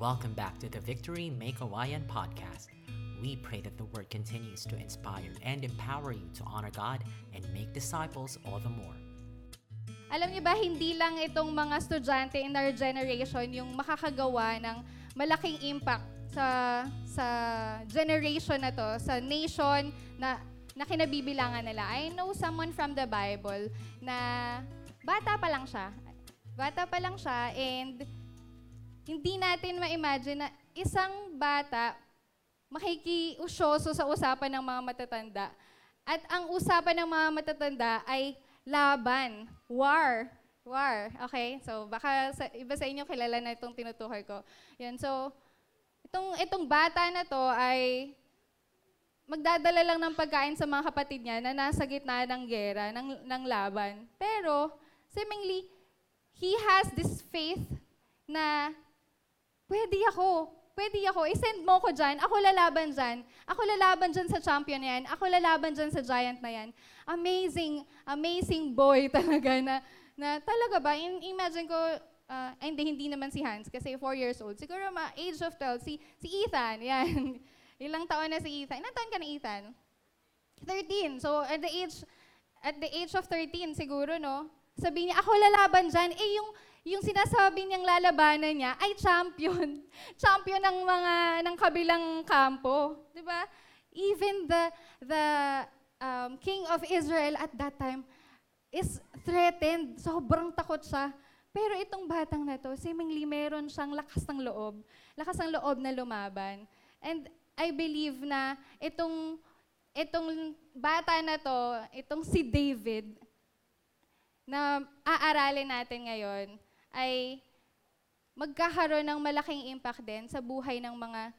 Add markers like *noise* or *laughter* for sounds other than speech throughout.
Welcome back to the Victory Make Hawaiian podcast. We pray that the word continues to inspire and empower you to honor God and make disciples all the more. Alam niyo ba, hindi lang itong mga estudyante in our generation yung makakagawa ng malaking impact sa sa generation na to, sa nation na na kinabibilangan nila. I know someone from the Bible na bata pa lang siya. Bata pa lang siya and hindi natin ma-imagine na isang bata makikiusyoso sa usapan ng mga matatanda. At ang usapan ng mga matatanda ay laban, war, war. Okay? So, baka sa, iba sa inyo kilala na itong tinutukoy ko. Yan. So, itong, itong bata na to ay magdadala lang ng pagkain sa mga kapatid niya na nasa gitna ng gera, ng, ng laban. Pero, seemingly, he has this faith na pwede ako, pwede ako, isend mo ko dyan, ako lalaban dyan, ako lalaban dyan sa champion na yan, ako lalaban dyan sa giant na yan. Amazing, amazing boy *laughs* talaga na, na talaga ba, in, imagine ko, uh, hindi, hindi naman si Hans kasi 4 years old. Siguro ma age of 12, si, si Ethan, *laughs* yan. Ilang taon na si Ethan. Ilang taon ka na Ethan? 13. So at the age at the age of 13 siguro no, sabi niya ako lalaban diyan. Eh yung yung sinasabi niyang lalabanan niya ay champion. *laughs* champion ng mga ng kabilang kampo, 'di ba? Even the the um, king of Israel at that time is threatened. Sobrang takot siya. Pero itong batang na to, seemingly meron siyang lakas ng loob. Lakas ng loob na lumaban. And I believe na itong itong bata na to, itong si David, na aaralin natin ngayon, ay magkakaroon ng malaking impact din sa buhay ng mga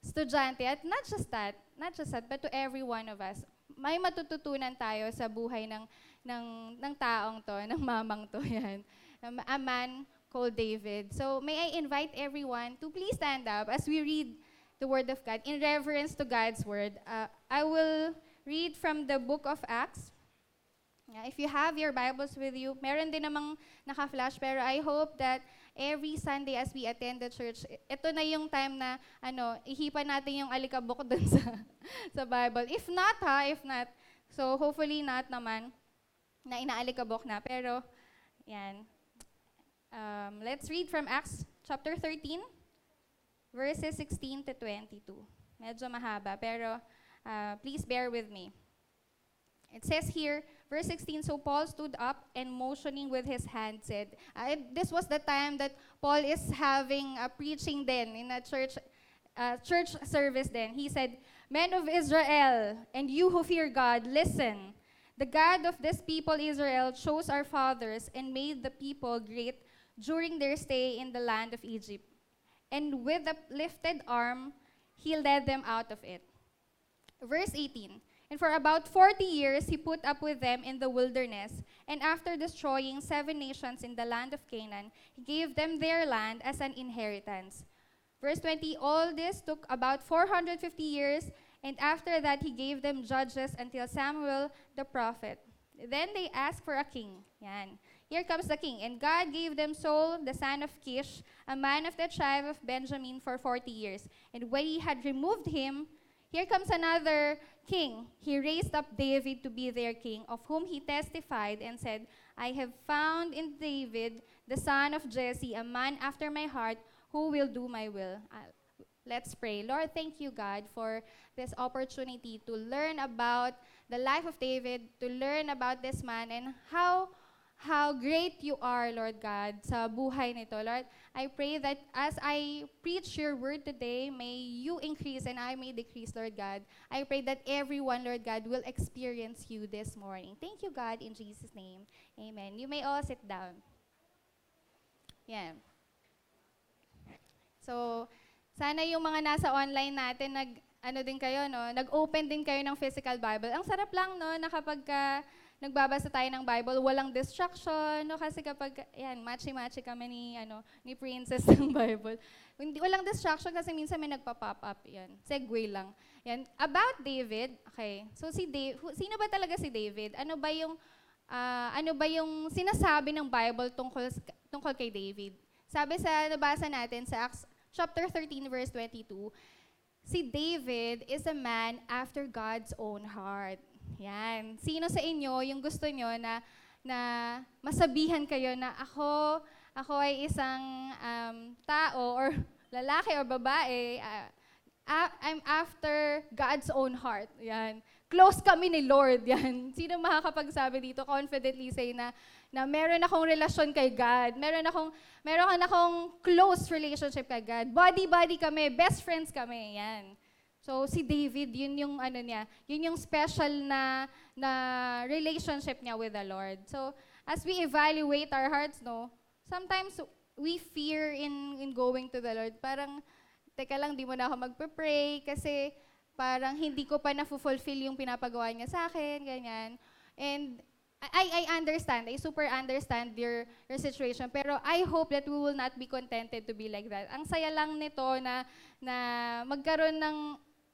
estudyante. At not just that, not just that, but to every one of us. May matututunan tayo sa buhay ng, ng, ng taong to, *laughs* ng mamang to yan. A man called David. So may I invite everyone to please stand up as we read the Word of God in reverence to God's Word. Uh, I will read from the book of Acts. If you have your Bibles with you, meron din namang naka-flash, pero I hope that every Sunday as we attend the church, ito na yung time na ano, ihipan natin yung alikabok dun sa, *laughs* sa Bible. If not ha, if not, so hopefully not naman, na inaalikabok na. Pero, yan. Um, let's read from Acts chapter 13 verses 16 to 22. Medyo mahaba, pero uh, please bear with me. It says here, verse 16, so Paul stood up and motioning with his hand said, uh, this was the time that Paul is having a preaching then in a church, uh, church service then. He said, Men of Israel, and you who fear God, listen. The God of this people Israel chose our fathers and made the people great during their stay in the land of Egypt and with a lifted arm, he led them out of it. Verse 18 And for about 40 years he put up with them in the wilderness, and after destroying seven nations in the land of Canaan, he gave them their land as an inheritance. Verse 20 All this took about 450 years, and after that he gave them judges until Samuel the prophet. Then they asked for a king. Yan. Here comes the king. And God gave them Saul, the son of Kish, a man of the tribe of Benjamin, for 40 years. And when he had removed him, here comes another king. He raised up David to be their king, of whom he testified and said, I have found in David, the son of Jesse, a man after my heart, who will do my will. Uh, let's pray. Lord, thank you, God, for this opportunity to learn about the life of David, to learn about this man, and how how great you are, Lord God, sa buhay nito. Lord, I pray that as I preach your word today, may you increase and I may decrease, Lord God. I pray that everyone, Lord God, will experience you this morning. Thank you, God, in Jesus' name. Amen. You may all sit down. Yeah. So, sana yung mga nasa online natin, nag, ano din kayo, no? Nag-open din kayo ng physical Bible. Ang sarap lang, no, na kapag ka, nagbabasa tayo ng Bible, walang distraction, no? Kasi kapag, yan, matchy-matchy kami ni, ano, ni Princess *laughs* ng Bible. Hindi, walang distraction kasi minsan may nagpa-pop up, yan. Segue lang. Yan. About David, okay. So si Dave, sino ba talaga si David? Ano ba yung, uh, ano ba yung sinasabi ng Bible tungkol, tungkol kay David? Sabi sa nabasa natin sa Acts chapter 13, verse 22, si David is a man after God's own heart. Yan. Sino sa inyo yung gusto nyo na, na masabihan kayo na ako, ako ay isang um, tao or *laughs* lalaki or babae, uh, I'm after God's own heart. Yan. Close kami ni Lord. *laughs* Yan. Sino makakapagsabi dito, confidently say na, na meron akong relasyon kay God. Meron akong, meron akong close relationship kay God. Body-body kami. Best friends kami. Yan. So, si David, yun yung ano niya, yun yung special na, na relationship niya with the Lord. So, as we evaluate our hearts, no, sometimes we fear in, in going to the Lord. Parang, teka lang, di mo na ako magpe-pray kasi parang hindi ko pa na-fulfill yung pinapagawa niya sa akin, ganyan. And I, I understand, I super understand your, your situation, pero I hope that we will not be contented to be like that. Ang saya lang nito na, na magkaroon ng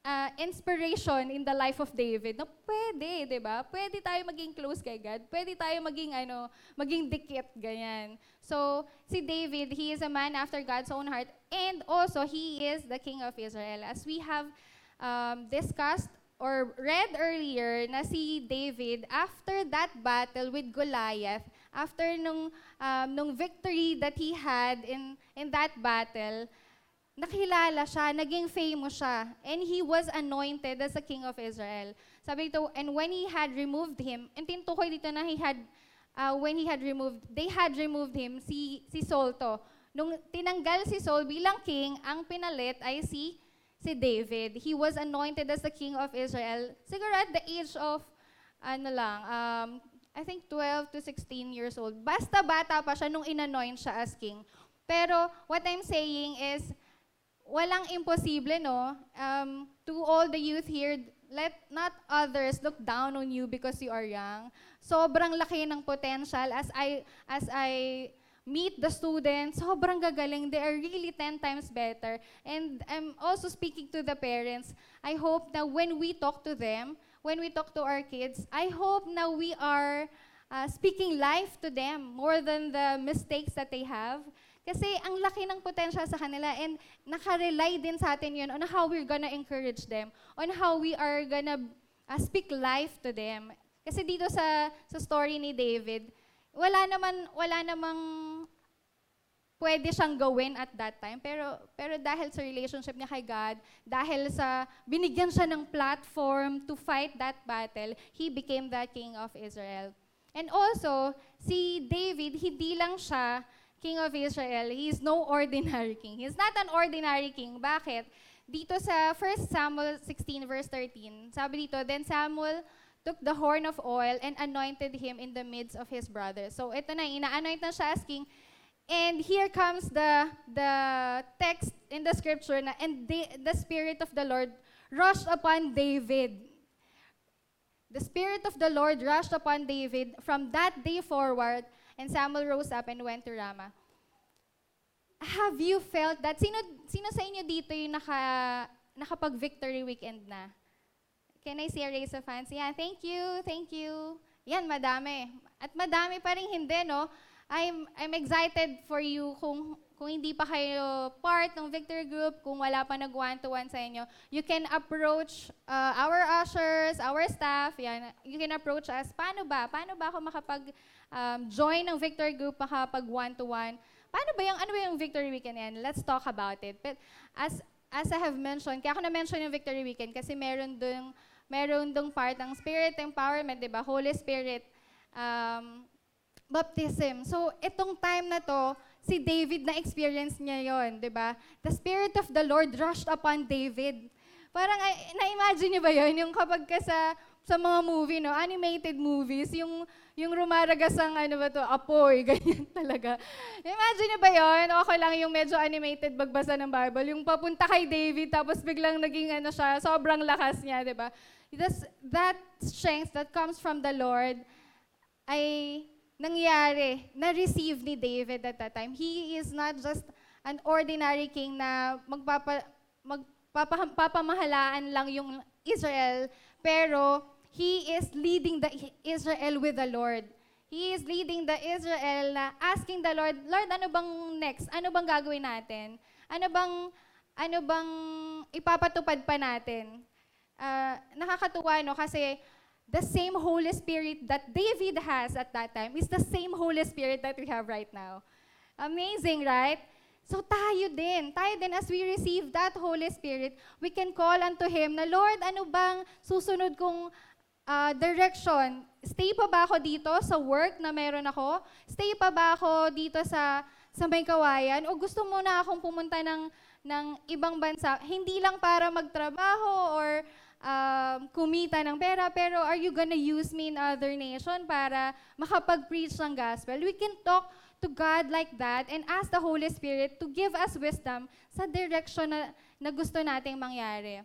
uh, inspiration in the life of David. No, pwede, 'di ba? Pwede tayo maging close kay God. Pwede tayo maging ano, maging dikit ganyan. So, si David, he is a man after God's own heart and also he is the king of Israel. As we have um, discussed or read earlier na si David after that battle with Goliath, after nung um, nung victory that he had in in that battle, nakilala siya, naging famous siya, and he was anointed as a king of Israel. Sabi ito, and when he had removed him, and tintukoy dito na he had, uh, when he had removed, they had removed him, si, si Saul to. Nung tinanggal si Saul bilang king, ang pinalit ay si, si David. He was anointed as the king of Israel, siguro at the age of, ano lang, um, I think 12 to 16 years old. Basta bata pa siya nung inanoint siya as king. Pero what I'm saying is, walang imposible, no? Um, to all the youth here, let not others look down on you because you are young. Sobrang laki ng potential as I as I meet the students, sobrang gagaling. They are really 10 times better. And I'm also speaking to the parents. I hope that when we talk to them, when we talk to our kids, I hope now we are uh, speaking life to them more than the mistakes that they have. Kasi ang laki ng potential sa kanila and nakarely din sa atin yun on how we're gonna encourage them, on how we are gonna uh, speak life to them. Kasi dito sa sa story ni David, wala naman wala namang pwede siyang gawin at that time. Pero pero dahil sa relationship niya kay God, dahil sa binigyan siya ng platform to fight that battle, he became the king of Israel. And also, si David, hindi lang siya king of Israel, he is no ordinary king. He's not an ordinary king. Bakit? Dito sa 1 Samuel 16 verse 13, sabi dito, Then Samuel took the horn of oil and anointed him in the midst of his brothers. So ito na, ina-anoint na siya as king. And here comes the the text in the scripture na, and the, the Spirit of the Lord rushed upon David. The Spirit of the Lord rushed upon David from that day forward And Samuel rose up and went to Ramah. Have you felt that? Sino, sino sa inyo dito yung naka, nakapag-victory weekend na? Can I see a raise of hands? Yeah, thank you, thank you. Yan, madami. At madami pa rin hindi, no? I'm, I'm excited for you kung, kung hindi pa kayo part ng victory group, kung wala pa nag one-to-one sa inyo, you can approach uh, our ushers, our staff, yan. You can approach us. Paano ba? Paano ba ako makapag um, join ng victory group, makapag one-to-one. Paano ba yung, ano ba yung victory weekend yan? Let's talk about it. But as, as I have mentioned, kaya ako na-mention yung victory weekend kasi meron dong, meron dong part ng spirit empowerment, di ba? Holy Spirit, um, baptism. So, itong time na to, si David na experience niya yon, di ba? The Spirit of the Lord rushed upon David. Parang, na-imagine niyo ba yon Yung kapag ka sa sa mga movie, no, animated movies, yung, yung rumaragas ang ano ba to, apoy, *laughs* ganyan talaga. Imagine niyo ba yon ako lang yung medyo animated magbasa ng Bible, yung papunta kay David, tapos biglang naging ano siya, sobrang lakas niya, di ba? That's, that strength that comes from the Lord ay nangyari, na-receive ni David at that time. He is not just an ordinary king na magpapa, magpapamahalaan lang yung Israel, pero he is leading the Israel with the Lord. He is leading the Israel na asking the Lord, Lord, ano bang next? Ano bang gagawin natin? Ano bang, ano bang ipapatupad pa natin? Uh, nakakatuwa, no? Kasi the same Holy Spirit that David has at that time is the same Holy Spirit that we have right now. Amazing, right? So tayo din, tayo din as we receive that Holy Spirit, we can call unto Him na, Lord, ano bang susunod kong uh, direction? Stay pa ba ako dito sa work na meron ako? Stay pa ba ako dito sa, sa may kawayan? O gusto mo na akong pumunta ng, ng ibang bansa? Hindi lang para magtrabaho or um, kumita ng pera, pero are you gonna use me in other nation para makapag-preach ng gospel? We can talk to God like that and ask the Holy Spirit to give us wisdom sa direction na, na gusto nating mangyari.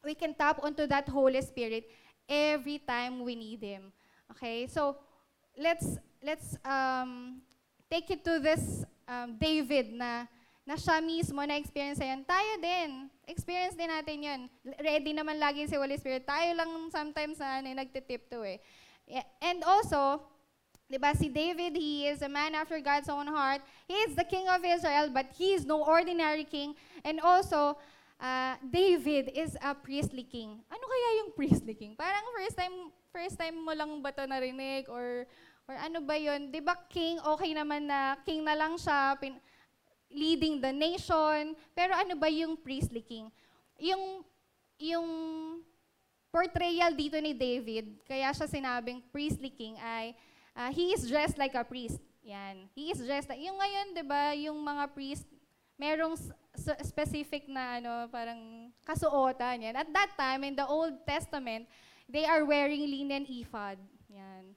We can tap onto that Holy Spirit every time we need Him. Okay, so let's let's um, take it to this um, David na na siya mismo na experience yan. Tayo din, experience din natin yun. Ready naman lagi si Holy Spirit. Tayo lang sometimes na ano, nagtitip to eh. And also, Diba, si David, he is a man after God's own heart. He is the king of Israel, but he is no ordinary king. And also, uh, David is a priestly king. Ano kaya yung priestly king? Parang first time, first time mo lang ba ito narinig? Or, or ano ba yun? Di ba king, okay naman na king na lang siya, pin, leading the nation. Pero ano ba yung priestly king? Yung, yung portrayal dito ni David, kaya siya sinabing priestly king ay uh, he is dressed like a priest. Yan. He is dressed like, yung ngayon, di ba, yung mga priest, merong specific na ano, parang kasuotan. Yan. At that time, in the Old Testament, they are wearing linen ephod. Yan.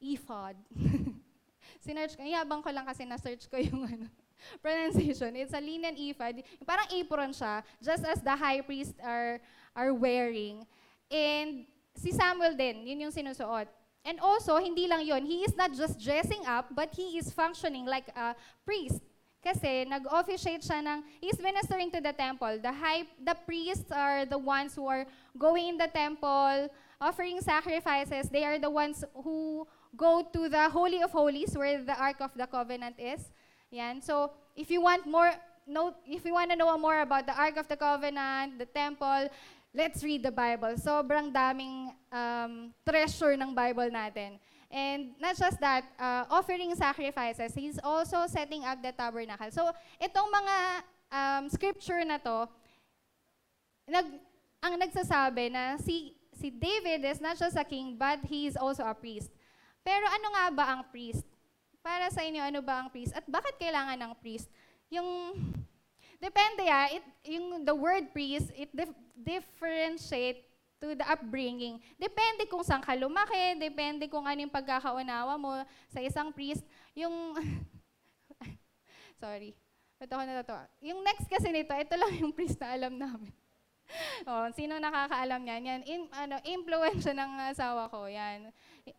Ephod. *laughs* Sinearch ko, ihabang ko lang kasi na-search ko yung ano, *laughs* pronunciation. It's a linen ephod. Parang apron siya, just as the high priest are, are wearing. And si Samuel din, yun yung sinusuot. And also, hindi lang yon, he is not just dressing up, but he is functioning like a priest. Kasi nag-officiate siya ng, he's ministering to the temple. The, high, the priests are the ones who are going in the temple, offering sacrifices. They are the ones who go to the Holy of Holies, where the Ark of the Covenant is. Yan. So, if you want more, know, if you want to know more about the Ark of the Covenant, the temple, let's read the Bible. Sobrang daming um, treasure ng Bible natin. And not just that, uh, offering sacrifices, he's also setting up the tabernacle. So, itong mga um, scripture na to, nag, ang nagsasabi na si, si David is not just a king, but he is also a priest. Pero ano nga ba ang priest? Para sa inyo, ano ba ang priest? At bakit kailangan ng priest? Yung Depende ya, it, yung the word priest, it dif- differentiate to the upbringing. Depende kung saan ka lumaki, depende kung ano yung pagkakaunawa mo sa isang priest. Yung, *laughs* sorry, ba't ako natatawa? Yung next kasi nito, ito lang yung priest na alam namin. *laughs* oh, sino nakakaalam niyan? Yan, in, ano, influence ng asawa ko. Yan.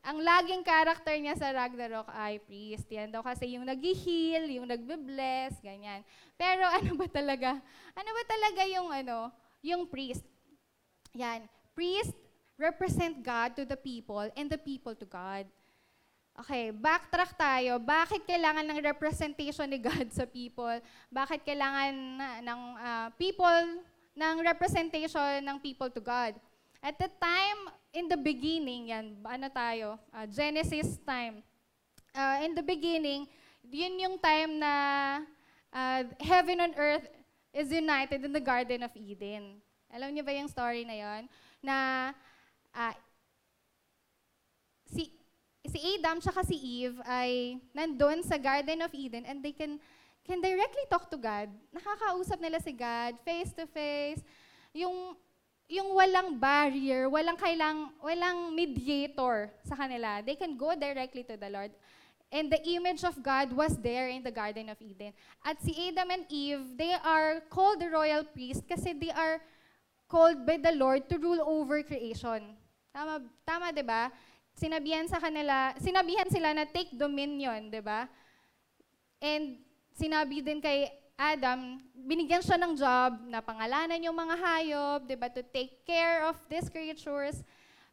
Ang laging character niya sa Ragnarok ay priest. Yan daw kasi yung nag-heal, yung nagbe-bless, ganyan. Pero *laughs* ano ba talaga? Ano ba talaga yung ano, yung priest? Yan. Priest represent God to the people and the people to God. Okay, backtrack tayo. Bakit kailangan ng representation ni God sa people? Bakit kailangan ng uh, people ng representation ng people to God? At the time, in the beginning, yan, ano tayo, uh, Genesis time. Uh, in the beginning, yun yung time na uh, heaven and earth is united in the Garden of Eden. Alam niyo ba yung story na yon? Na uh, si si Adam tsaka si Eve ay nandun sa Garden of Eden and they can can directly talk to God. Nakakausap nila si God face to face. Yung yung walang barrier, walang kailang, walang mediator sa kanila. They can go directly to the Lord. And the image of God was there in the Garden of Eden. At si Adam and Eve, they are called the royal priest kasi they are called by the Lord to rule over creation. Tama, tama 'di ba? Sinabihan sa kanila, sinabihan sila na take dominion, 'di ba? And sinabi din kay Adam, binigyan siya ng job na pangalanan yung mga hayop, di ba, to take care of these creatures.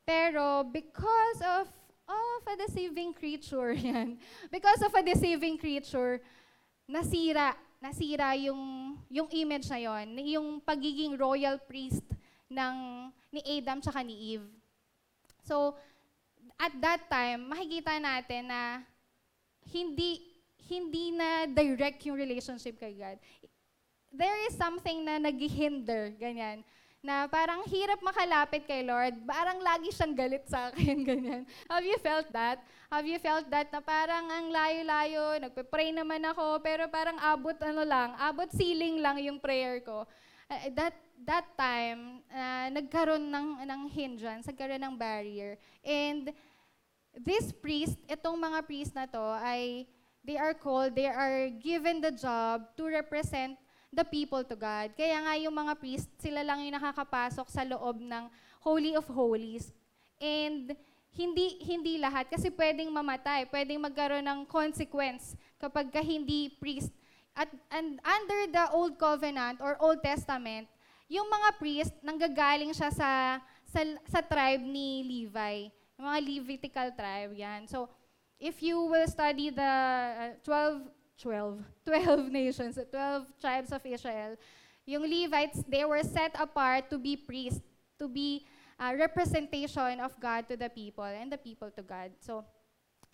Pero because of of a deceiving creature *laughs* yan, because of a deceiving creature, nasira nasira yung, yung image na yon, yung pagiging royal priest ng, ni Adam tsaka ni Eve. So, at that time, makikita natin na hindi hindi na direct yung relationship kay God. There is something na naghihinder, ganyan. Na parang hirap makalapit kay Lord, parang lagi siyang galit sa akin, *laughs* ganyan. Have you felt that? Have you felt that na parang ang layo-layo, nagpe-pray naman ako, pero parang abot ano lang, abot ceiling lang yung prayer ko. Uh, that that time, uh, nagkaroon ng, ng hindrance, nagkaroon ng barrier. And this priest, itong mga priest na to ay they are called, they are given the job to represent the people to God. Kaya nga yung mga priest, sila lang yung nakakapasok sa loob ng Holy of Holies. And hindi hindi lahat kasi pwedeng mamatay, pwedeng magkaroon ng consequence kapag ka hindi priest. At and under the Old Covenant or Old Testament, yung mga priest nanggagaling siya sa sa, sa tribe ni Levi, yung mga Levitical tribe yan. So if you will study the uh, 12, 12, 12 *laughs* nations, the 12 tribes of Israel, yung Levites, they were set apart to be priests, to be a representation of God to the people and the people to God. So,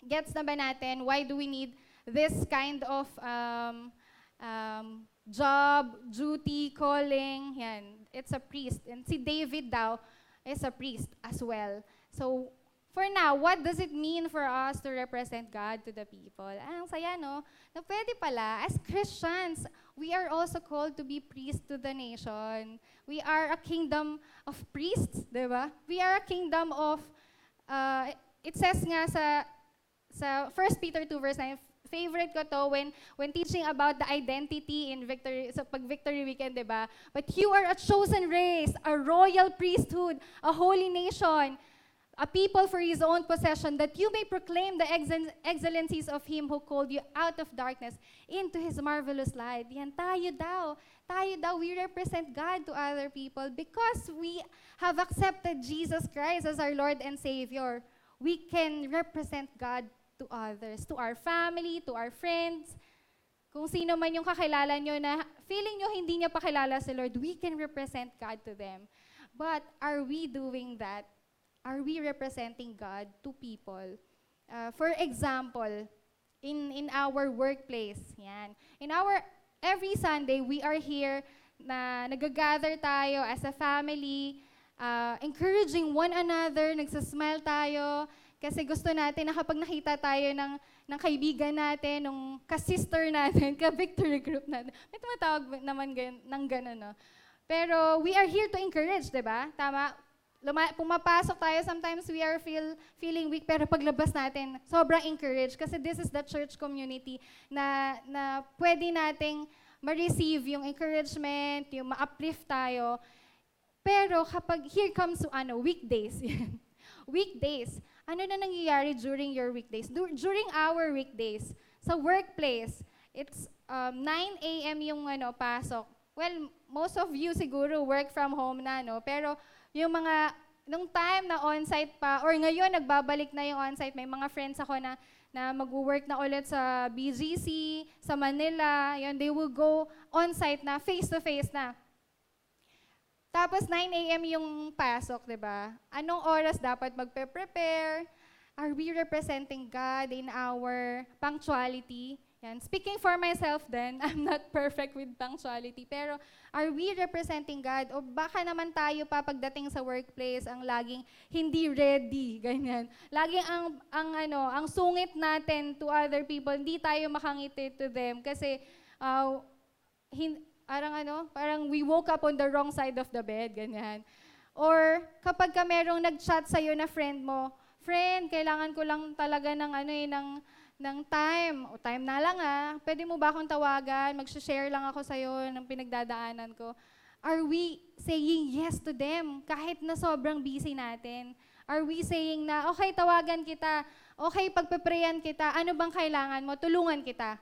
gets na ba natin why do we need this kind of um, um, job, duty, calling? Yan, it's a priest. And si David daw is a priest as well. So, For now, what does it mean for us to represent God to the people? Ang saya, no? Na pwede pala, as Christians, we are also called to be priests to the nation. We are a kingdom of priests, di ba? We are a kingdom of, uh, it says nga sa, sa 1 Peter 2 verse 9, favorite ko to when when teaching about the identity in victory sa pag victory weekend, 'di ba? But you are a chosen race, a royal priesthood, a holy nation, a people for his own possession, that you may proclaim the excellencies of him who called you out of darkness into his marvelous light. Yan, tayo daw. Tayo daw, we represent God to other people because we have accepted Jesus Christ as our Lord and Savior. We can represent God to others, to our family, to our friends. Kung sino man yung kakilala nyo na feeling nyo hindi niya pakilala si Lord, we can represent God to them. But are we doing that? Are we representing God to people? Uh, for example, in, in our workplace, yan. In our, every Sunday, we are here na nagagather tayo as a family, uh, encouraging one another, nagsasmile tayo, kasi gusto natin na kapag nakita tayo ng, ng kaibigan natin, ng ka-sister *laughs* natin, ka-victory group natin, may tumatawag naman gan, ng gano'n, no? Pero we are here to encourage, di ba? Tama? Luma- pumapasok tayo, sometimes we are feel, feeling weak, pero paglabas natin, sobrang encouraged. Kasi this is the church community na, na pwede nating ma-receive yung encouragement, yung ma-uplift tayo. Pero kapag here comes to ano, weekdays, *laughs* weekdays, ano na nangyayari during your weekdays? Du- during our weekdays, sa workplace, it's um, 9 a.m. yung ano, pasok. Well, most of you siguro work from home na, no? Pero yung mga, nung time na on-site pa, or ngayon nagbabalik na yung on-site, may mga friends ako na, na mag-work na ulit sa BGC, sa Manila, yun, they will go on-site na, face-to-face na. Tapos 9 a.m. yung pasok, di ba? Anong oras dapat magpe-prepare? Are we representing God in our punctuality? Yan. Speaking for myself then, *laughs* I'm not perfect with punctuality, pero are we representing God? O baka naman tayo pa pagdating sa workplace ang laging hindi ready, *laughs* ganyan. Laging ang, ang, ano, ang sungit natin to other people, hindi tayo makangiti to them kasi uh, hin, parang ano, parang we woke up on the wrong side of the bed, ganyan. Or kapag ka merong nag-chat sa'yo na friend mo, friend, kailangan ko lang talaga ng ano eh, ng ng time, o time na lang ah, pwede mo ba akong tawagan, mag-share lang ako sa'yo ng pinagdadaanan ko. Are we saying yes to them kahit na sobrang busy natin? Are we saying na, okay, tawagan kita, okay, pagpeprayan kita, ano bang kailangan mo, tulungan kita?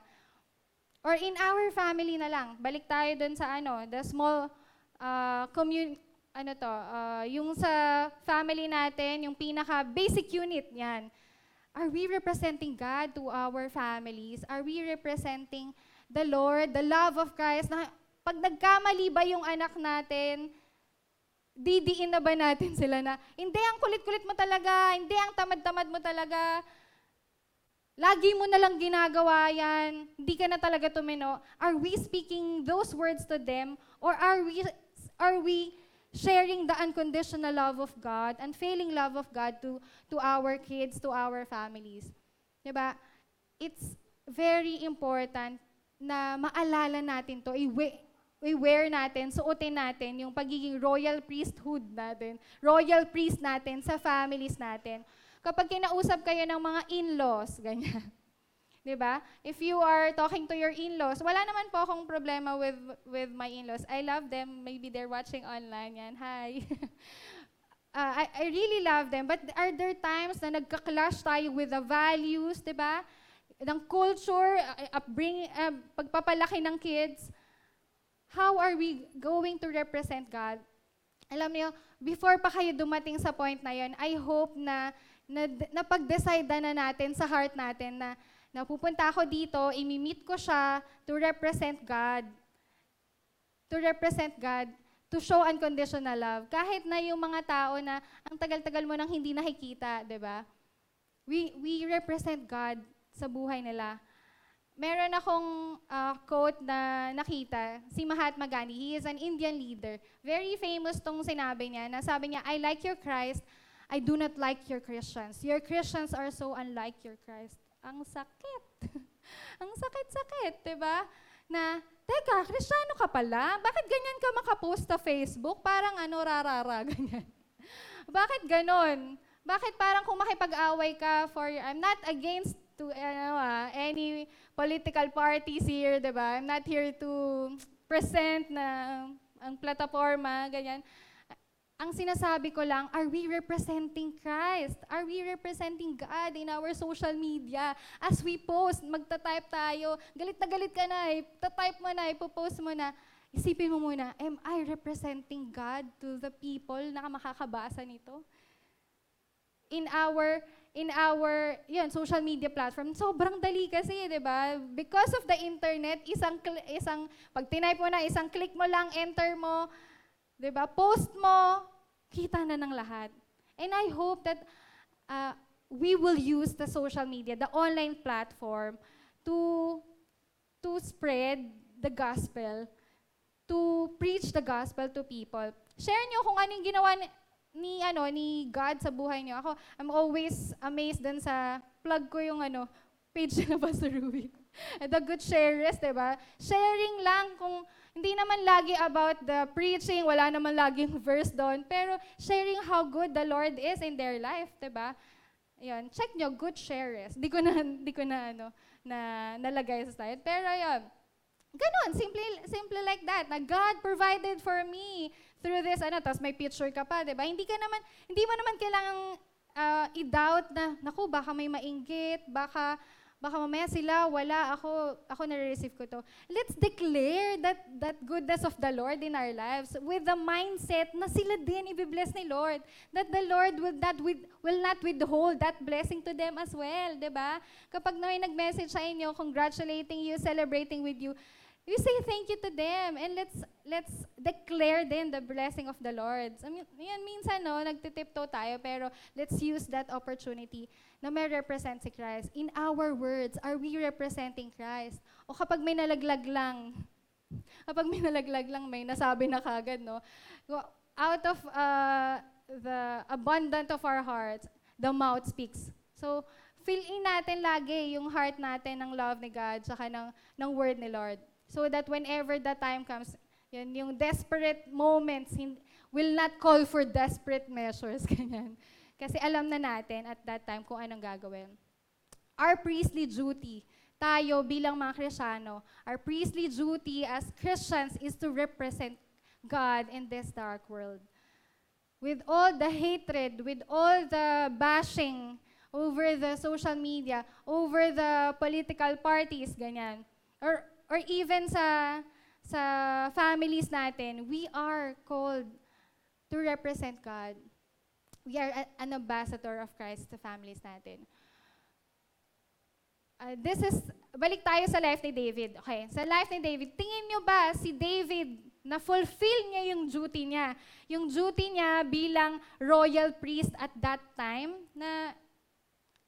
Or in our family na lang, balik tayo dun sa ano, the small uh, community, ano to, uh, yung sa family natin, yung pinaka basic unit, yan Are we representing God to our families? Are we representing the Lord, the love of Christ, na pag nagkamali ba yung anak natin, didiin na ba natin *laughs* sila na, hindi, ang kulit-kulit mo talaga, hindi, ang tamad-tamad mo talaga, lagi mo na lang ginagawa yan, hindi ka na talaga tumino. Are we speaking those words to them? Or are we, are we sharing the unconditional love of God, unfailing love of God to, to our kids, to our families? Diba? It's very important na maalala natin to, i- i-wear natin, suotin natin yung pagiging royal priesthood natin, royal priest natin sa families natin. Kapag kinausap kayo ng mga in-laws, *laughs* ganyan. 'Di ba? If you are talking to your in-laws, wala naman po akong problema with with my in-laws. I love them. Maybe they're watching online yan. Hi. *laughs* uh, I, I really love them. But are there times na nagka-clash tayo with the values, 'di ba? Ng culture, uh, upbringing, uh, pagpapalaki ng kids how are we going to represent God? Alam niyo, before pa kayo dumating sa point na yon, I hope na, na napag-decide na natin sa heart natin na napupunta ako dito, imi-meet ko siya to represent God. To represent God, to show unconditional love. Kahit na yung mga tao na ang tagal-tagal mo nang hindi nakikita, 'di ba? We we represent God sa buhay nila meron akong uh, quote na nakita, si Mahatma Gandhi. He is an Indian leader. Very famous tong sinabi niya, na sabi niya, I like your Christ, I do not like your Christians. Your Christians are so unlike your Christ. Ang sakit. *laughs* Ang sakit-sakit, di ba? Na, teka, kristyano ka pala? Bakit ganyan ka makapost sa Facebook? Parang ano, rarara, *laughs* ganyan. Bakit ganon? Bakit parang kung makipag-away ka for, I'm not against to ano, uh, any political parties here, di ba? I'm not here to present na ang plataforma, ganyan. Ang sinasabi ko lang, are we representing Christ? Are we representing God in our social media? As we post, magta-type tayo, galit na galit ka na, eh, ta-type mo na, ipopost mo na, isipin mo muna, am I representing God to the people na makakabasa nito? In our in our yun, social media platform, sobrang dali kasi, 'di ba? Because of the internet, isang isang pag tinype mo na, isang click mo lang, enter mo, 'di ba? Post mo, kita na ng lahat. And I hope that uh, we will use the social media, the online platform to to spread the gospel, to preach the gospel to people. Share niyo kung anong ginawa ni ano ni God sa buhay niyo. Ako, I'm always amazed din sa plug ko yung ano page *laughs* na Pastor Ruby. The Good Sharers, di ba? Sharing lang kung hindi naman lagi about the preaching, wala naman laging *laughs* verse doon, pero sharing how good the Lord is in their life, di ba? Ayun, check nyo, good sharers. Di ko na, *laughs* di ko na, ano, na nalagay sa slide. Pero ayun, ganun, simple, simple like that, na God provided for me through this, ano, tapos may picture ka pa, di ba? Hindi ka naman, hindi mo naman kailangang uh, i-doubt na, naku, baka may mainggit, baka, baka mamaya sila, wala, ako, ako nare-receive ko to. Let's declare that, that goodness of the Lord in our lives with the mindset na sila din i-bless ni Lord. That the Lord will not, with, will not withhold that blessing to them as well, di ba? Kapag may nag-message sa inyo, congratulating you, celebrating with you, we say thank you to them and let's let's declare then the blessing of the Lord. I mean, yan minsan no, nagtitipto tayo pero let's use that opportunity na may represent si Christ. In our words, are we representing Christ? O kapag may nalaglag lang, *laughs* kapag may nalaglag lang, may nasabi na kagad, no? Out of uh, the abundant of our hearts, the mouth speaks. So, fill in natin lagi yung heart natin ng love ni God, saka ng, ng word ni Lord. So that whenever the time comes, yun, yung desperate moments will not call for desperate measures. *laughs* Ganyan. Kasi alam na natin at that time kung anong gagawin. Our priestly duty, tayo bilang mga Kristiyano, our priestly duty as Christians is to represent God in this dark world. With all the hatred, with all the bashing over the social media, over the political parties, ganyan. Or or even sa sa families natin, we are called to represent God. We are a, an ambassador of Christ to families natin. Uh, this is balik tayo sa life ni David. Okay, sa life ni David, tingin nyo ba si David na fulfill niya yung duty niya? Yung duty niya bilang royal priest at that time na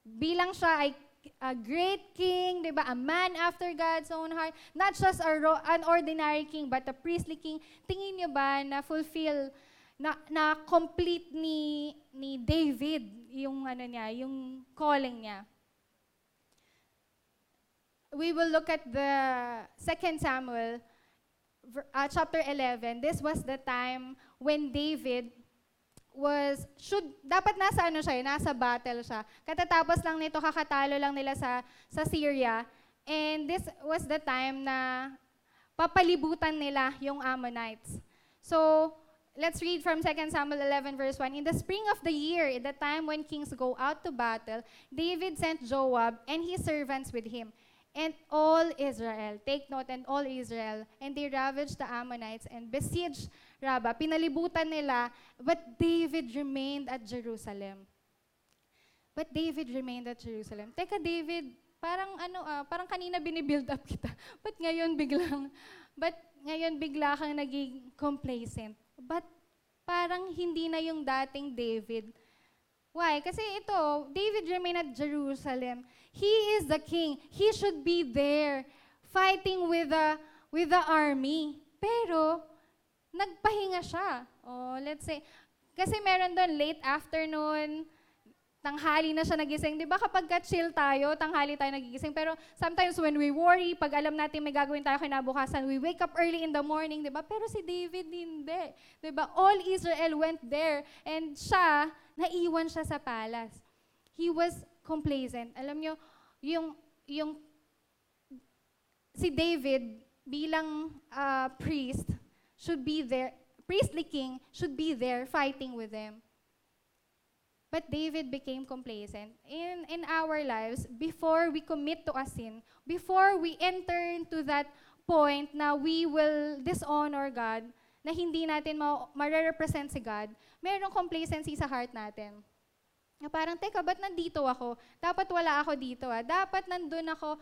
bilang siya ay a great king, di ba? A man after God's own heart. Not just a ro- an ordinary king, but a priestly king. Tingin niyo ba na fulfill, na, na complete ni, ni David yung ano niya, yung calling niya? We will look at the 2 Samuel uh, chapter 11. This was the time when David was should dapat nasa ano siya, eh, nasa battle siya. Katatapos lang nito kakatalo lang nila sa sa Syria. And this was the time na papalibutan nila yung Ammonites. So, let's read from 2 Samuel 11 verse 1. In the spring of the year, at the time when kings go out to battle, David sent Joab and his servants with him. And all Israel, take note, and all Israel, and they ravaged the Ammonites and besieged Rabbah. Pinalibutan nila, but David remained at Jerusalem. But David remained at Jerusalem. Teka, David, parang ano ah, parang kanina binibuild up kita. *laughs* But ngayon biglang, but ngayon bigla kang naging complacent. But parang hindi na yung dating David. Why? Kasi ito, David remained at Jerusalem. He is the king. He should be there fighting with the with the army. Pero nagpahinga siya. Oh, let's say kasi meron doon late afternoon, tanghali na siya nagising. 'Di ba kapag chill tayo, tanghali tayo nagigising. Pero sometimes when we worry, pag alam natin may gagawin tayo kinabukasan, we wake up early in the morning, 'di ba? Pero si David hindi. 'Di ba? All Israel went there and siya naiwan siya sa palace. He was complacent. Alam nyo, yung, yung si David bilang uh, priest should be there, priestly king should be there fighting with them. But David became complacent. In, in our lives, before we commit to a sin, before we enter into that point na we will dishonor God, na hindi natin ma- ma-represent si God, mayroong complacency sa heart natin. Na parang, teka, ba't nandito ako? Dapat wala ako dito ah. Dapat nandun ako.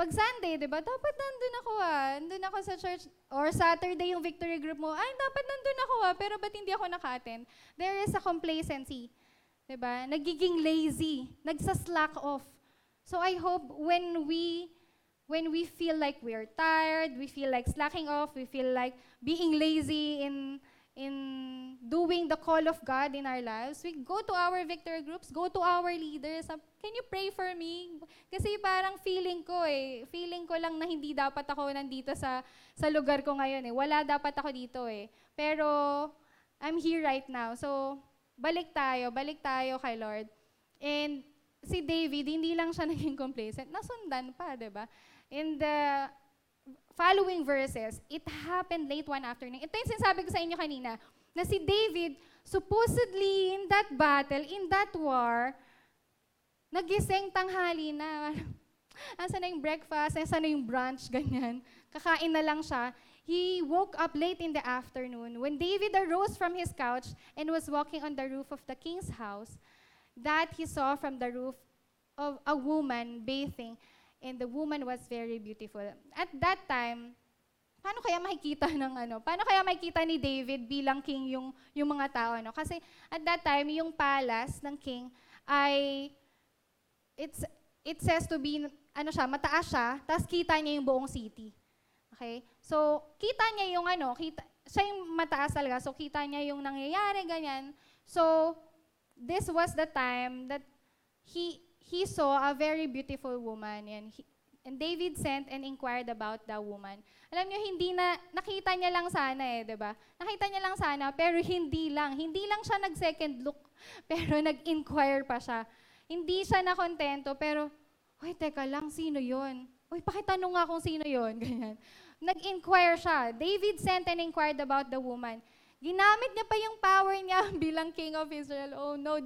Pag Sunday, di ba? Dapat nandun ako ah. Nandun ako sa church. Or Saturday yung victory group mo. Ay, dapat nandun ako ah. Pero ba't hindi ako naka-attend? There is a complacency. Di ba? Nagiging lazy. Nagsa-slack off. So I hope when we when we feel like we're tired, we feel like slacking off, we feel like being lazy in in doing the call of God in our lives, we go to our victory groups, go to our leaders. Can you pray for me? Kasi parang feeling ko eh, feeling ko lang na hindi dapat ako nandito sa sa lugar ko ngayon eh. Wala dapat ako dito eh. Pero I'm here right now. So balik tayo, balik tayo kay Lord. And si David, hindi lang siya *laughs* naging complacent, nasundan pa, 'di ba? In the following verses, it happened late one afternoon. Ito yung sinasabi ko sa inyo kanina, na si David, supposedly in that battle, in that war, nagising tanghali na. *laughs* Asa na yung breakfast, asa na yung brunch, *laughs* ganyan. Kakain na lang siya. He woke up late in the afternoon. When David arose from his couch and was walking on the roof of the king's house, that he saw from the roof of a woman bathing and the woman was very beautiful. At that time, paano kaya makikita *laughs* ng ano? Paano kaya makikita ni David bilang king yung yung mga tao ano? Kasi at that time, yung palace ng king ay it's it says to be ano siya, mataas siya, tapos kita niya yung buong city. Okay? So, kita niya yung ano, kita, siya yung mataas talaga. So, kita niya yung nangyayari, ganyan. So, this was the time that he he saw a very beautiful woman. And, he, and David sent and inquired about the woman. Alam niyo, hindi na, nakita niya lang sana eh, di ba? Nakita niya lang sana, pero hindi lang. Hindi lang siya nag-second look, *laughs* pero nag-inquire pa siya. Hindi siya nakontento, pero, Uy, teka lang, sino yon? Uy, pakitanong nga kung sino yon *laughs* Ganyan. Nag-inquire siya. David sent and inquired about the woman. Ginamit niya pa yung power niya *laughs* bilang king of Israel. Oh no,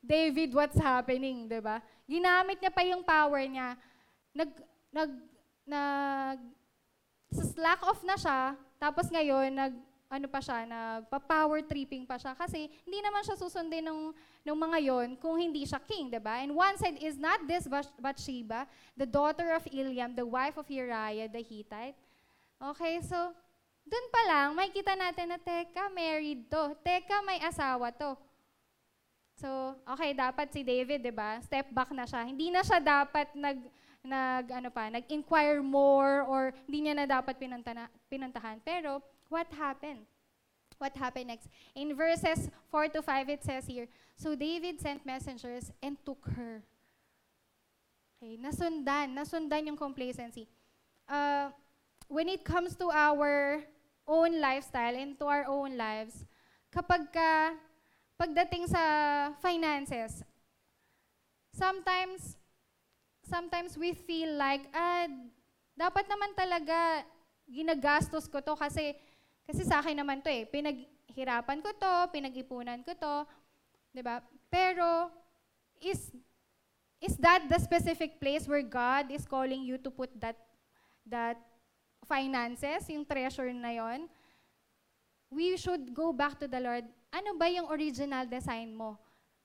David, what's happening, 'di ba? Ginamit niya pa yung power niya. Nag nag nag sa slack off na siya, tapos ngayon nag ano pa siya, nagpa-power tripping pa siya. Kasi hindi naman siya susundin ng, ng mga yon kung hindi siya king, di ba? And one said, is not this Bathsheba, the daughter of Eliam, the wife of Uriah the Hittite? Okay, so, dun pa lang, may kita natin na, teka, married to. Teka, may asawa to. So, okay, dapat si David, 'di ba? Step back na siya. Hindi na siya dapat nag nag ano pa, nag-inquire more or hindi niya na dapat pinunta pinuntahan. Pero what happened? What happened next? In verses 4 to 5 it says here, so David sent messengers and took her. Okay, nasundan, nasundan yung complacency. Uh, when it comes to our own lifestyle and to our own lives, kapag ka pagdating sa finances, sometimes, sometimes we feel like, ah, dapat naman talaga ginagastos ko to kasi, kasi sa akin naman to eh. Pinaghirapan ko to, pinag-ipunan ko to, di ba? Pero, is, is that the specific place where God is calling you to put that, that finances, yung treasure na yon? We should go back to the Lord ano ba yung original design mo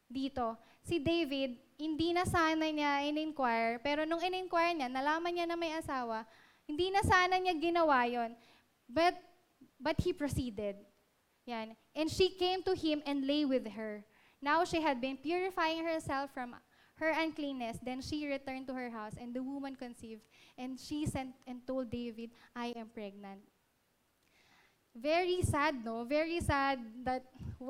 dito? Si David, hindi na sana niya in-inquire, pero nung in-inquire niya, nalaman niya na may asawa, hindi na sana niya ginawa yon. But, but he proceeded. Yan. And she came to him and lay with her. Now she had been purifying herself from her uncleanness. Then she returned to her house, and the woman conceived. And she sent and told David, I am pregnant very sad, no? Very sad that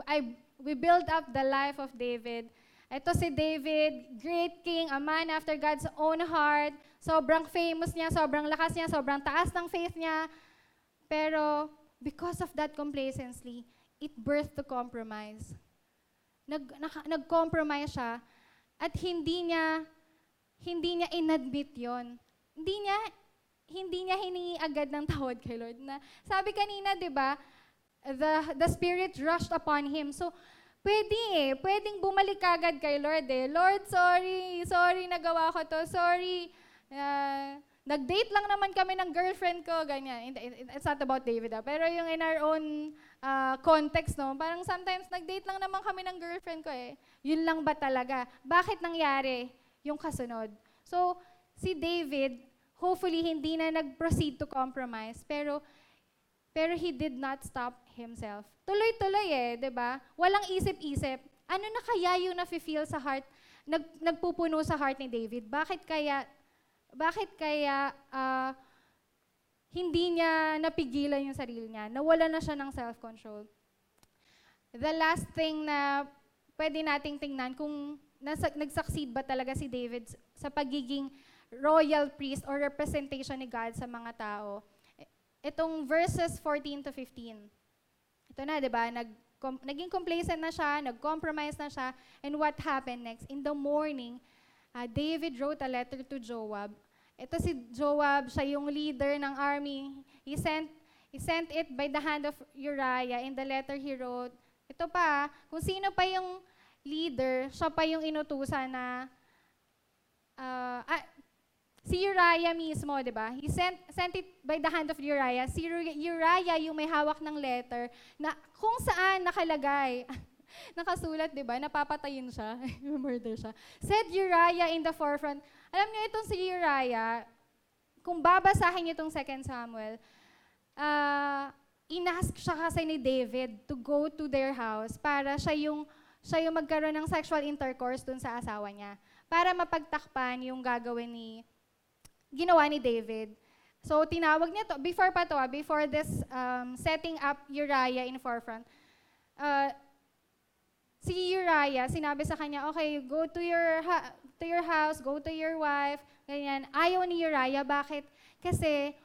I, we build up the life of David. Ito si David, great king, a man after God's own heart. Sobrang famous niya, sobrang lakas niya, sobrang taas ng faith niya. Pero because of that complacency, it birthed the compromise. Nag, nag-compromise siya at hindi niya hindi niya inadmit yon. Hindi niya hindi niya hiningi agad ng tawad kay Lord. Na, sabi kanina, di ba, the, the Spirit rushed upon him. So, pwede eh. Pwedeng bumalik agad kay Lord eh. Lord, sorry. Sorry, nagawa ko to. Sorry. Uh, nag-date lang naman kami ng girlfriend ko, ganyan. It's not about David ah. Pero yung in our own uh, context, no, parang sometimes nag-date lang naman kami ng girlfriend ko eh. Yun lang ba talaga? Bakit nangyari yung kasunod? So, si David, hopefully hindi na nag-proceed to compromise, pero pero he did not stop himself. Tuloy-tuloy eh, 'di ba? Walang isip-isip. Ano na kaya yung nafe-feel sa heart, nag, nagpupuno sa heart ni David? Bakit kaya bakit kaya uh, hindi niya napigilan yung sarili niya? Nawala na siya ng self-control. The last thing na pwede nating tingnan kung nasa, nag-succeed ba talaga si David sa pagiging royal priest or representation ni God sa mga tao. Itong verses 14 to 15. Ito na, di ba? Nag, com, naging complacent na siya, nag-compromise na siya. And what happened next? In the morning, uh, David wrote a letter to Joab. Ito si Joab, siya yung leader ng army. He sent, he sent it by the hand of Uriah. In the letter he wrote, ito pa, kung sino pa yung leader, siya pa yung inutusan na, uh, ah, si Uriah mismo, di ba? He sent, sent it by the hand of Uriah. Si Uriah yung may hawak ng letter na kung saan nakalagay. *laughs* Nakasulat, di ba? Napapatayin siya. *laughs* Murder siya. Said Uriah in the forefront. Alam niyo itong si Uriah, kung babasahin niyo itong 2 Samuel, uh, inask siya kasi ni David to go to their house para siya yung, siya yung magkaroon ng sexual intercourse dun sa asawa niya. Para mapagtakpan yung gagawin ni ginawa ni David. So, tinawag niya to, before pa to, ah, before this um, setting up Uriah in forefront, uh, si Uriah, sinabi sa kanya, okay, go to your, ha- to your house, go to your wife, ganyan. Ayaw ni Uriah, bakit? Kasi,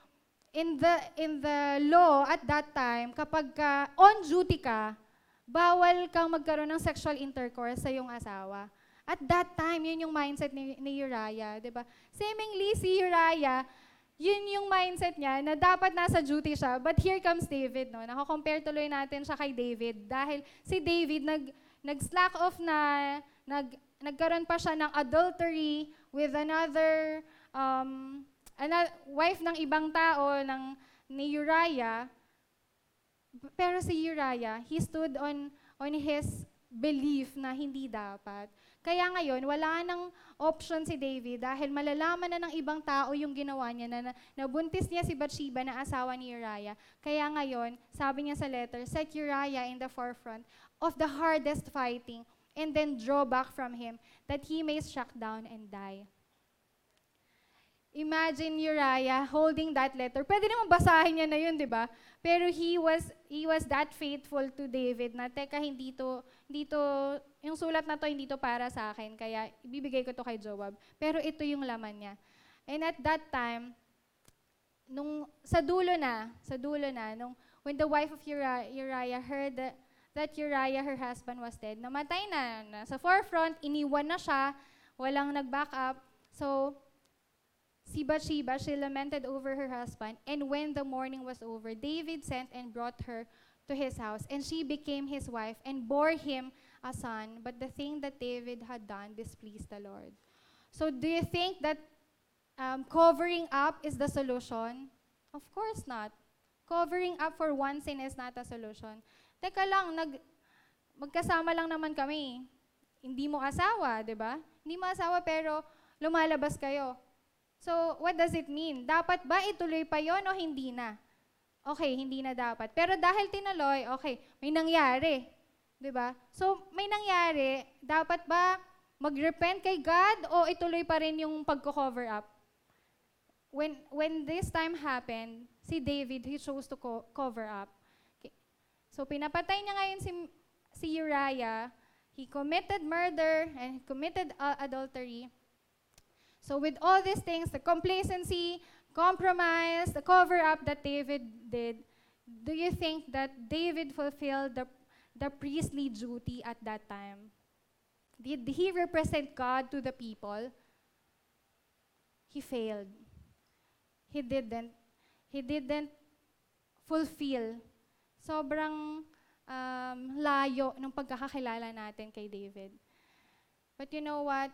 in the, in the law at that time, kapag ka, on duty ka, bawal kang magkaroon ng sexual intercourse sa iyong asawa. At that time, yun yung mindset ni, ni Uriah, di ba? Seemingly, si Uriah, yun yung mindset niya na dapat nasa duty siya. But here comes David, no? Nako-compare tuloy natin siya kay David dahil si David nag nag-slack off na, nag nagkaroon pa siya ng adultery with another um, another wife ng ibang tao ng ni Uriah. Pero si Uriah, he stood on, on his belief na hindi dapat. Kaya ngayon, wala nang option si David dahil malalaman na ng ibang tao yung ginawa niya na, na nabuntis niya si Bathsheba na asawa ni Uriah. Kaya ngayon, sabi niya sa letter, set Uriah in the forefront of the hardest fighting and then draw back from him that he may struck down and die. Imagine Uriah holding that letter. Pwede naman basahin niya na yun, di ba? Pero he was he was that faithful to David na teka hindi to hindi to yung sulat na to hindi to para sa akin kaya ibibigay ko to kay Joab. Pero ito yung laman niya. And at that time nung sa dulo na, sa dulo na nung when the wife of Uriah, Uriah heard that, that Uriah her husband was dead, namatay na, na sa forefront, iniwan na siya, walang nag-back up. So Si Bathsheba, she lamented over her husband, and when the mourning was over, David sent and brought her to his house, and she became his wife and bore him a son. But the thing that David had done displeased the Lord. So, do you think that um, covering up is the solution? Of course not. Covering up for one sin is not a solution. Teka lang, nag, magkasama lang naman kami. Hindi mo asawa, di ba? Hindi mo asawa pero lumalabas kayo. So, what does it mean? Dapat ba ituloy pa yon o hindi na? Okay, hindi na dapat. Pero dahil tinuloy, okay, may nangyari. 'Di ba? So, may nangyari, dapat ba mag-repent kay God o ituloy pa rin yung pagko-cover up? When when this time happened, si David, he chose to co- cover up. Okay. So, pinapatay niya ngayon si, si Uriah. He committed murder and committed uh, adultery. So with all these things, the complacency, compromise, the cover up that David did, do you think that David fulfilled the, the priestly duty at that time? Did he represent God to the people? He failed. He didn't. He didn't fulfill. Sobrang um, layo ng pagkakakilala natin kay David. But you know what?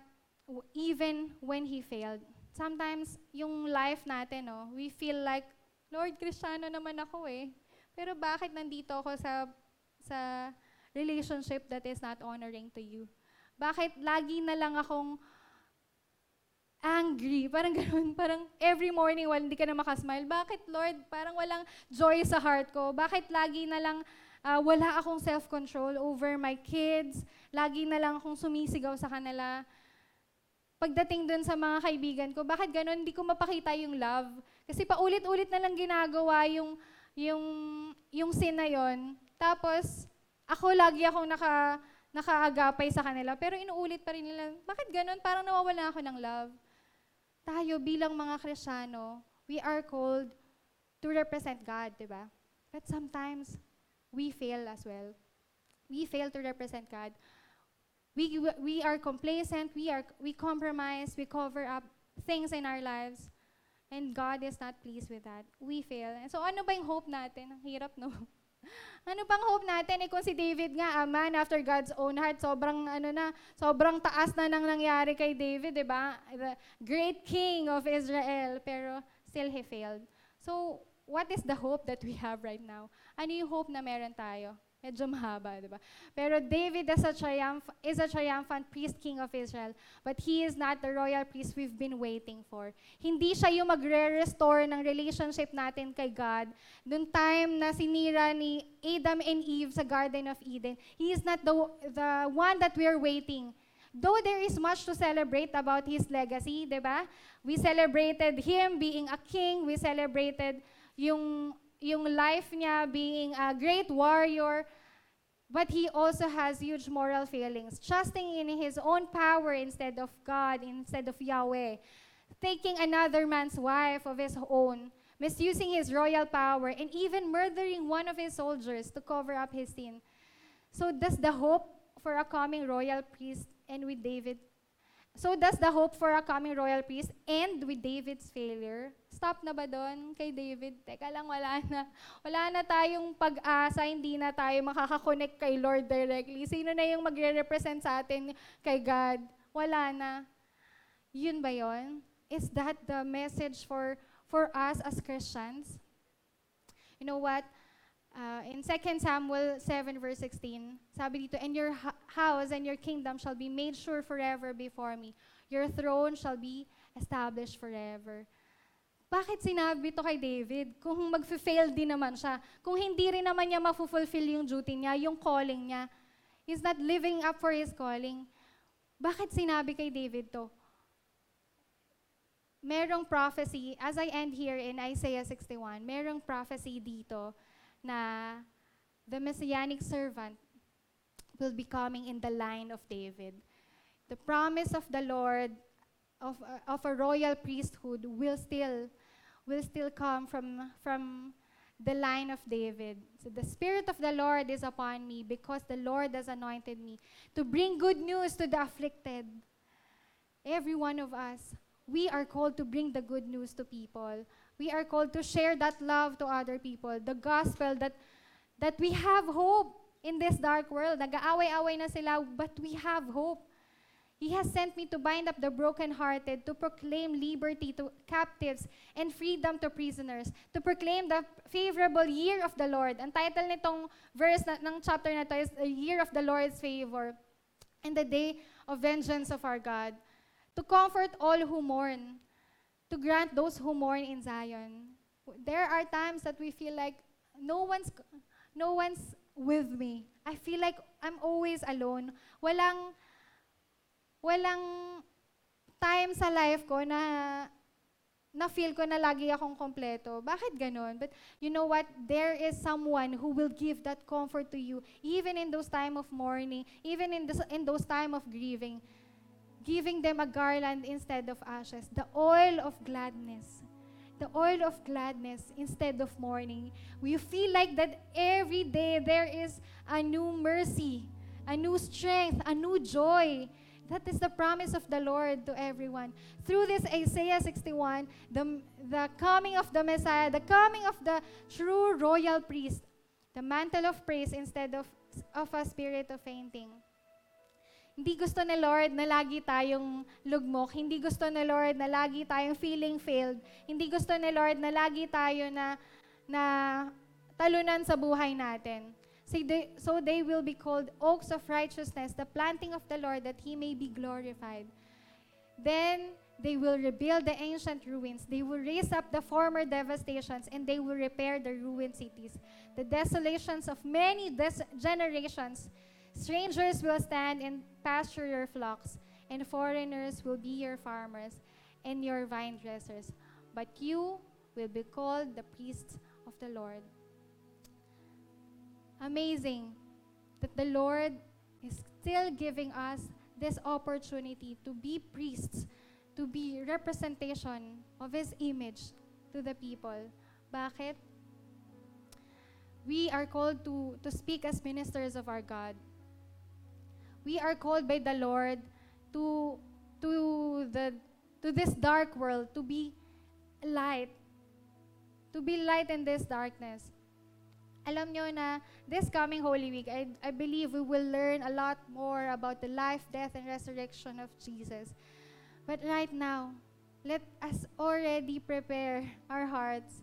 even when he failed. Sometimes, yung life natin, no, we feel like, Lord, Kristiyano naman ako eh. Pero bakit nandito ako sa, sa relationship that is not honoring to you? Bakit lagi na lang akong angry? *laughs* Parang ganun, parang every morning while hindi ka na makasmile, bakit Lord, parang walang joy sa heart ko? Bakit lagi na lang ah, wala akong self-control over my kids? Lagi na lang akong sumisigaw sa kanila? Pagdating dun sa mga kaibigan ko, bakit ganun, hindi ko mapakita yung love. Kasi paulit-ulit na lang ginagawa yung, yung, yung sin na yun. Tapos, ako lagi akong naka, nakaagapay sa kanila, pero inuulit pa rin nila, bakit ganun? Parang nawawala ako ng love. Tayo bilang mga Krisyano, we are called to represent God, di ba? But sometimes, we fail as well. We fail to represent God. We, we are complacent, we, are, we compromise, we cover up things in our lives. And God is not pleased with that. We fail. And so ano ba yung hope natin? Ang hirap, no? *laughs* ano bang hope natin? Eh kung si David nga, a man after God's own heart, sobrang ano na, sobrang taas na nang nangyari kay David, di ba? The great king of Israel, pero still he failed. So, what is the hope that we have right now? Ano yung hope na meron tayo? Medyo mahaba, di ba? Pero David is a, triumph, is a triumphant priest king of Israel, but he is not the royal priest we've been waiting for. Hindi siya yung magre-restore ng relationship natin kay God. Noong time na sinira ni Adam and Eve sa Garden of Eden, he is not the, the one that we're waiting. Though there is much to celebrate about his legacy, di ba? We celebrated him being a king, we celebrated yung yung life niya being a great warrior, but he also has huge moral failings, trusting in his own power instead of God, instead of Yahweh, taking another man's wife of his own, misusing his royal power, and even murdering one of his soldiers to cover up his sin. So does the hope for a coming royal priest end with David? So does the hope for a coming royal priest end with David's failure? Stop na ba doon kay David? Teka lang, wala na. Wala na tayong pag-asa, hindi na tayo makakakonect kay Lord directly. Sino na yung magre-represent sa atin kay God? Wala na. Yun ba yon? Is that the message for for us as Christians? You know what? Uh, in 2 Samuel 7 verse 16, sabi dito, And your house and your kingdom shall be made sure forever before me. Your throne shall be established forever. Bakit sinabi to kay David? Kung mag-fail din naman siya, kung hindi rin naman niya ma-fulfill yung duty niya, yung calling niya, he's not living up for his calling. Bakit sinabi kay David to? Merong prophecy, as I end here in Isaiah 61, merong prophecy dito na the messianic servant will be coming in the line of David. The promise of the Lord of, uh, of a royal priesthood will still will still come from from the line of David. So the spirit of the Lord is upon me because the Lord has anointed me to bring good news to the afflicted. Every one of us, we are called to bring the good news to people. We are called to share that love to other people. The gospel that that we have hope in this dark world. Nag-aaway-away na sila, but we have hope. He has sent me to bind up the brokenhearted, to proclaim liberty to captives and freedom to prisoners, to proclaim the favorable year of the Lord. Ang title nitong verse na, ng chapter na to is the year of the Lord's favor and the day of vengeance of our God. To comfort all who mourn, to grant those who mourn in Zion. There are times that we feel like no one's no one's with me. I feel like I'm always alone. Walang walang time sa life ko na na-feel ko na lagi akong kompleto. Bakit ganun? But you know what? There is someone who will give that comfort to you, even in those time of mourning, even in, this, in those time of grieving. Giving them a garland instead of ashes. The oil of gladness. The oil of gladness instead of mourning. We feel like that every day there is a new mercy, a new strength, a new joy that is the promise of the Lord to everyone. Through this Isaiah 61, the, the coming of the Messiah, the coming of the true royal priest, the mantle of praise instead of, of a spirit of fainting. Hindi gusto ni Lord na lagi tayong lugmok. Hindi gusto ni Lord na lagi tayong feeling failed. Hindi gusto ni Lord na lagi tayo na, na talunan sa buhay natin. So they, so they will be called oaks of righteousness, the planting of the Lord, that he may be glorified. Then they will rebuild the ancient ruins. They will raise up the former devastations, and they will repair the ruined cities. The desolations of many des- generations. Strangers will stand and pasture your flocks, and foreigners will be your farmers and your vine dressers. But you will be called the priests of the Lord. amazing that the Lord is still giving us this opportunity to be priests, to be representation of His image to the people. Bakit? We are called to, to speak as ministers of our God. We are called by the Lord to, to, the, to this dark world, to be light, to be light in this darkness. alam nyo na this coming Holy Week, I, I believe we will learn a lot more about the life, death, and resurrection of Jesus. But right now, let us already prepare our hearts.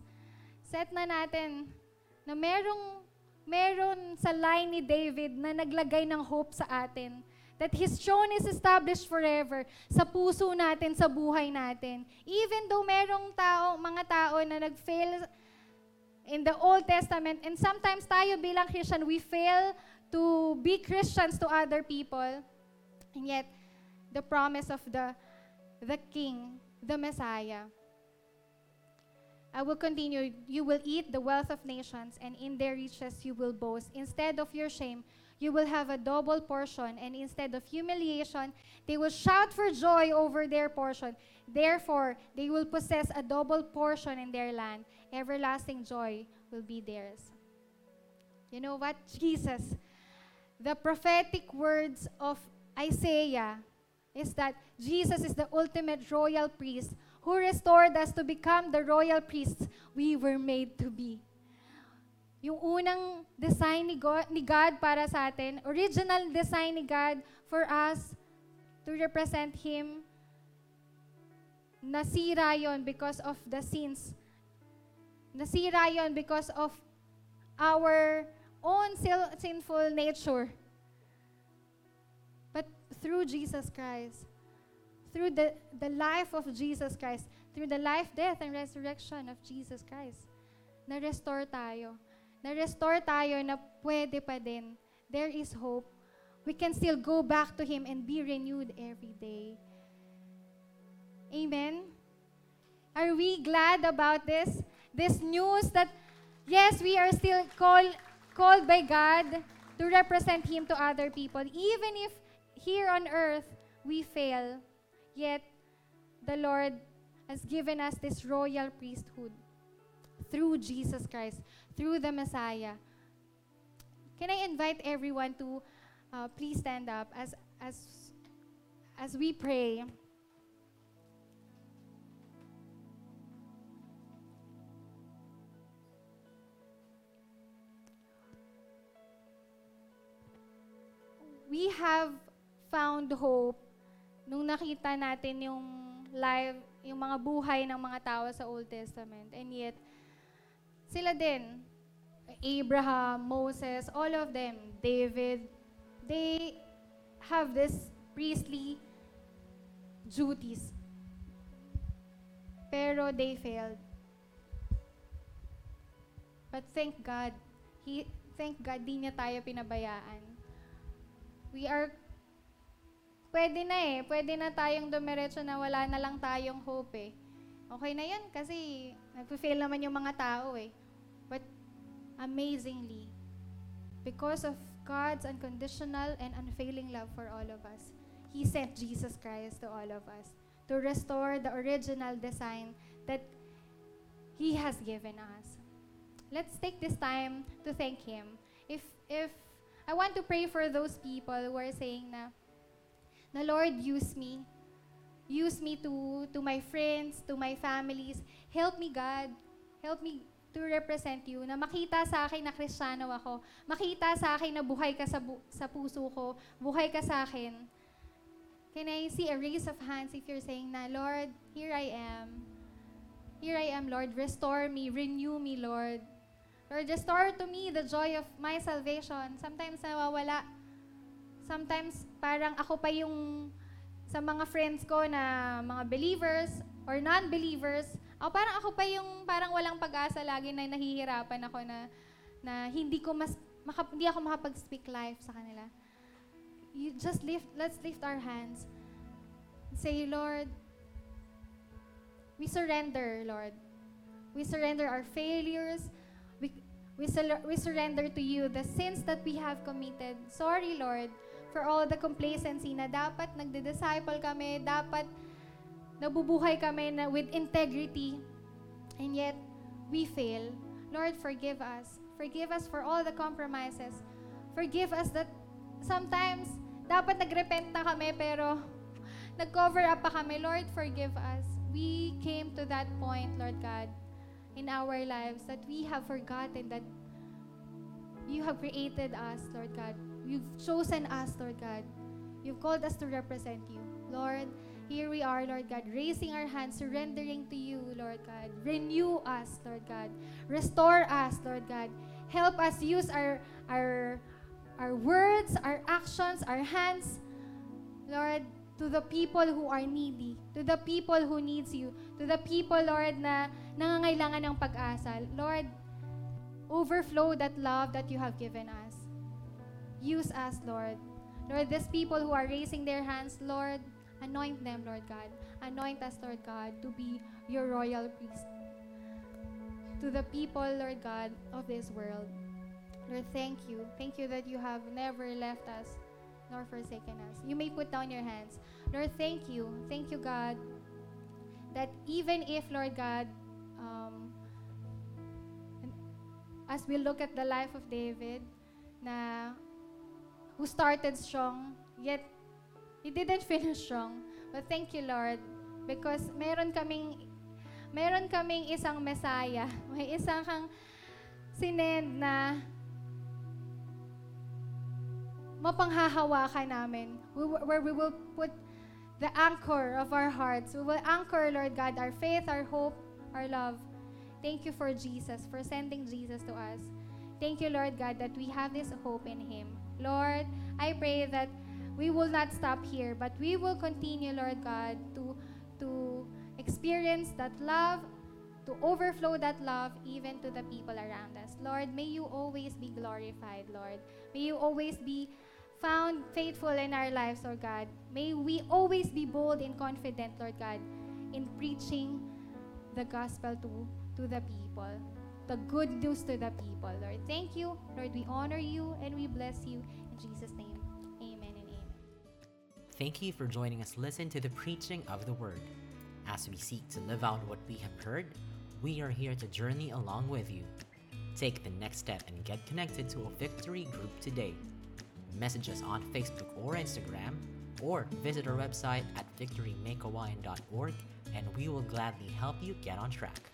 Set na natin na merong, meron sa line ni David na naglagay ng hope sa atin. That His throne is established forever sa puso natin, sa buhay natin. Even though merong tao, mga tao na nag-fail in the Old Testament, and sometimes tayo bilang Christian, we fail to be Christians to other people. And yet, the promise of the, the King, the Messiah. I will continue. You will eat the wealth of nations, and in their riches you will boast. Instead of your shame, you will have a double portion, and instead of humiliation, they will shout for joy over their portion. Therefore, they will possess a double portion in their land. Everlasting joy will be theirs. You know what? Jesus, the prophetic words of Isaiah is that Jesus is the ultimate royal priest who restored us to become the royal priests we were made to be. Yung unang design ni God, para sa atin, original design ni God for us to represent Him, nasira yon because of the sins. Nasira yon because of our own sinful nature. But through Jesus Christ, through the, the life of Jesus Christ, through the life, death, and resurrection of Jesus Christ, na-restore tayo. Na-restore tayo na pwede pa din. There is hope. We can still go back to Him and be renewed every day. Amen? Are we glad about this? This news that, yes, we are still called, called by God to represent Him to other people. Even if here on earth we fail, yet the Lord has given us this royal priesthood through Jesus Christ, through the Messiah. Can I invite everyone to uh, please stand up as as as we pray? We have found hope nung nakita natin yung live, yung mga buhay ng mga tao sa Old Testament. And yet, sila din, Abraham, Moses, all of them, David, they have this priestly duties. Pero they failed. But thank God, he, thank God, di niya tayo pinabayaan. We are, pwede na eh, pwede na tayong dumiretso na wala na lang tayong hope eh. Okay na yan kasi nagpe-fail naman yung mga tao eh. But amazingly, because of God's unconditional and unfailing love for all of us, He sent Jesus Christ to all of us to restore the original design that He has given us. Let's take this time to thank Him. If, if I want to pray for those people who are saying na, na Lord, use me. Use me to, to my friends, to my families. Help me, God. Help me to represent you, na makita sa akin na kristyano ako, makita sa akin na buhay ka sa, bu- sa puso ko, buhay ka sa akin. Can I see a raise of hands if you're saying na, Lord, here I am. Here I am, Lord. Restore me, renew me, Lord. Lord, restore to me the joy of my salvation. Sometimes nawawala. Sometimes parang ako pa yung sa mga friends ko na mga believers or non-believers, o parang ako pa yung parang walang pag-asa lagi na nahihirapan ako na na hindi ko mas maka, hindi ako makapag-speak life sa kanila. You just lift let's lift our hands. Say, Lord, we surrender, Lord. We surrender our failures. We, we, we surrender to you the sins that we have committed. Sorry, Lord, for all the complacency na dapat nagde-disciple kami, dapat nabubuhay kami na with integrity, and yet we fail. Lord, forgive us. Forgive us for all the compromises. Forgive us that sometimes dapat nagrepent na kami pero *laughs* nag-cover up pa kami. Lord, forgive us. We came to that point, Lord God, in our lives that we have forgotten that you have created us, Lord God. You've chosen us, Lord God. You've called us to represent you. Lord, here we are, Lord God, raising our hands, surrendering to you, Lord God. Renew us, Lord God. Restore us, Lord God. Help us use our our our words, our actions, our hands, Lord, to the people who are needy, to the people who needs you, to the people, Lord, na nangangailangan ng pag-asa. Lord, overflow that love that you have given us. Use us, Lord. Lord, these people who are raising their hands, Lord, anoint them, Lord God. Anoint us, Lord God, to be your royal priest. To the people, Lord God, of this world. Lord, thank you. Thank you that you have never left us nor forsaken us. You may put down your hands. Lord, thank you. Thank you, God, that even if, Lord God, um, as we look at the life of David, na who started strong, yet he didn't *laughs* finish strong. But thank you, Lord, because meron kaming meron kaming isang Messiah. *laughs* May isang kang sinend na mapanghahawakan namin. Where we will put the anchor of our hearts. We will anchor, Lord God, our faith, our hope, our love. Thank you for Jesus, for sending Jesus to us. Thank you, Lord God, that we have this hope in Him. Lord, I pray that we will not stop here, but we will continue, Lord God, to, to experience that love, to overflow that love even to the people around us. Lord, may you always be glorified, Lord. May you always be found faithful in our lives, Lord God. May we always be bold and confident, Lord God, in preaching the gospel to, to the people, the good news to the people, Lord. Thank you, Lord. We honor you and we bless you. In Jesus' name, amen and amen. Thank you for joining us listen to the preaching of the word. As we seek to live out what we have heard, we are here to journey along with you. Take the next step and get connected to a victory group today. Message us on Facebook or Instagram, or visit our website at victorymakehawaiian.org and we will gladly help you get on track.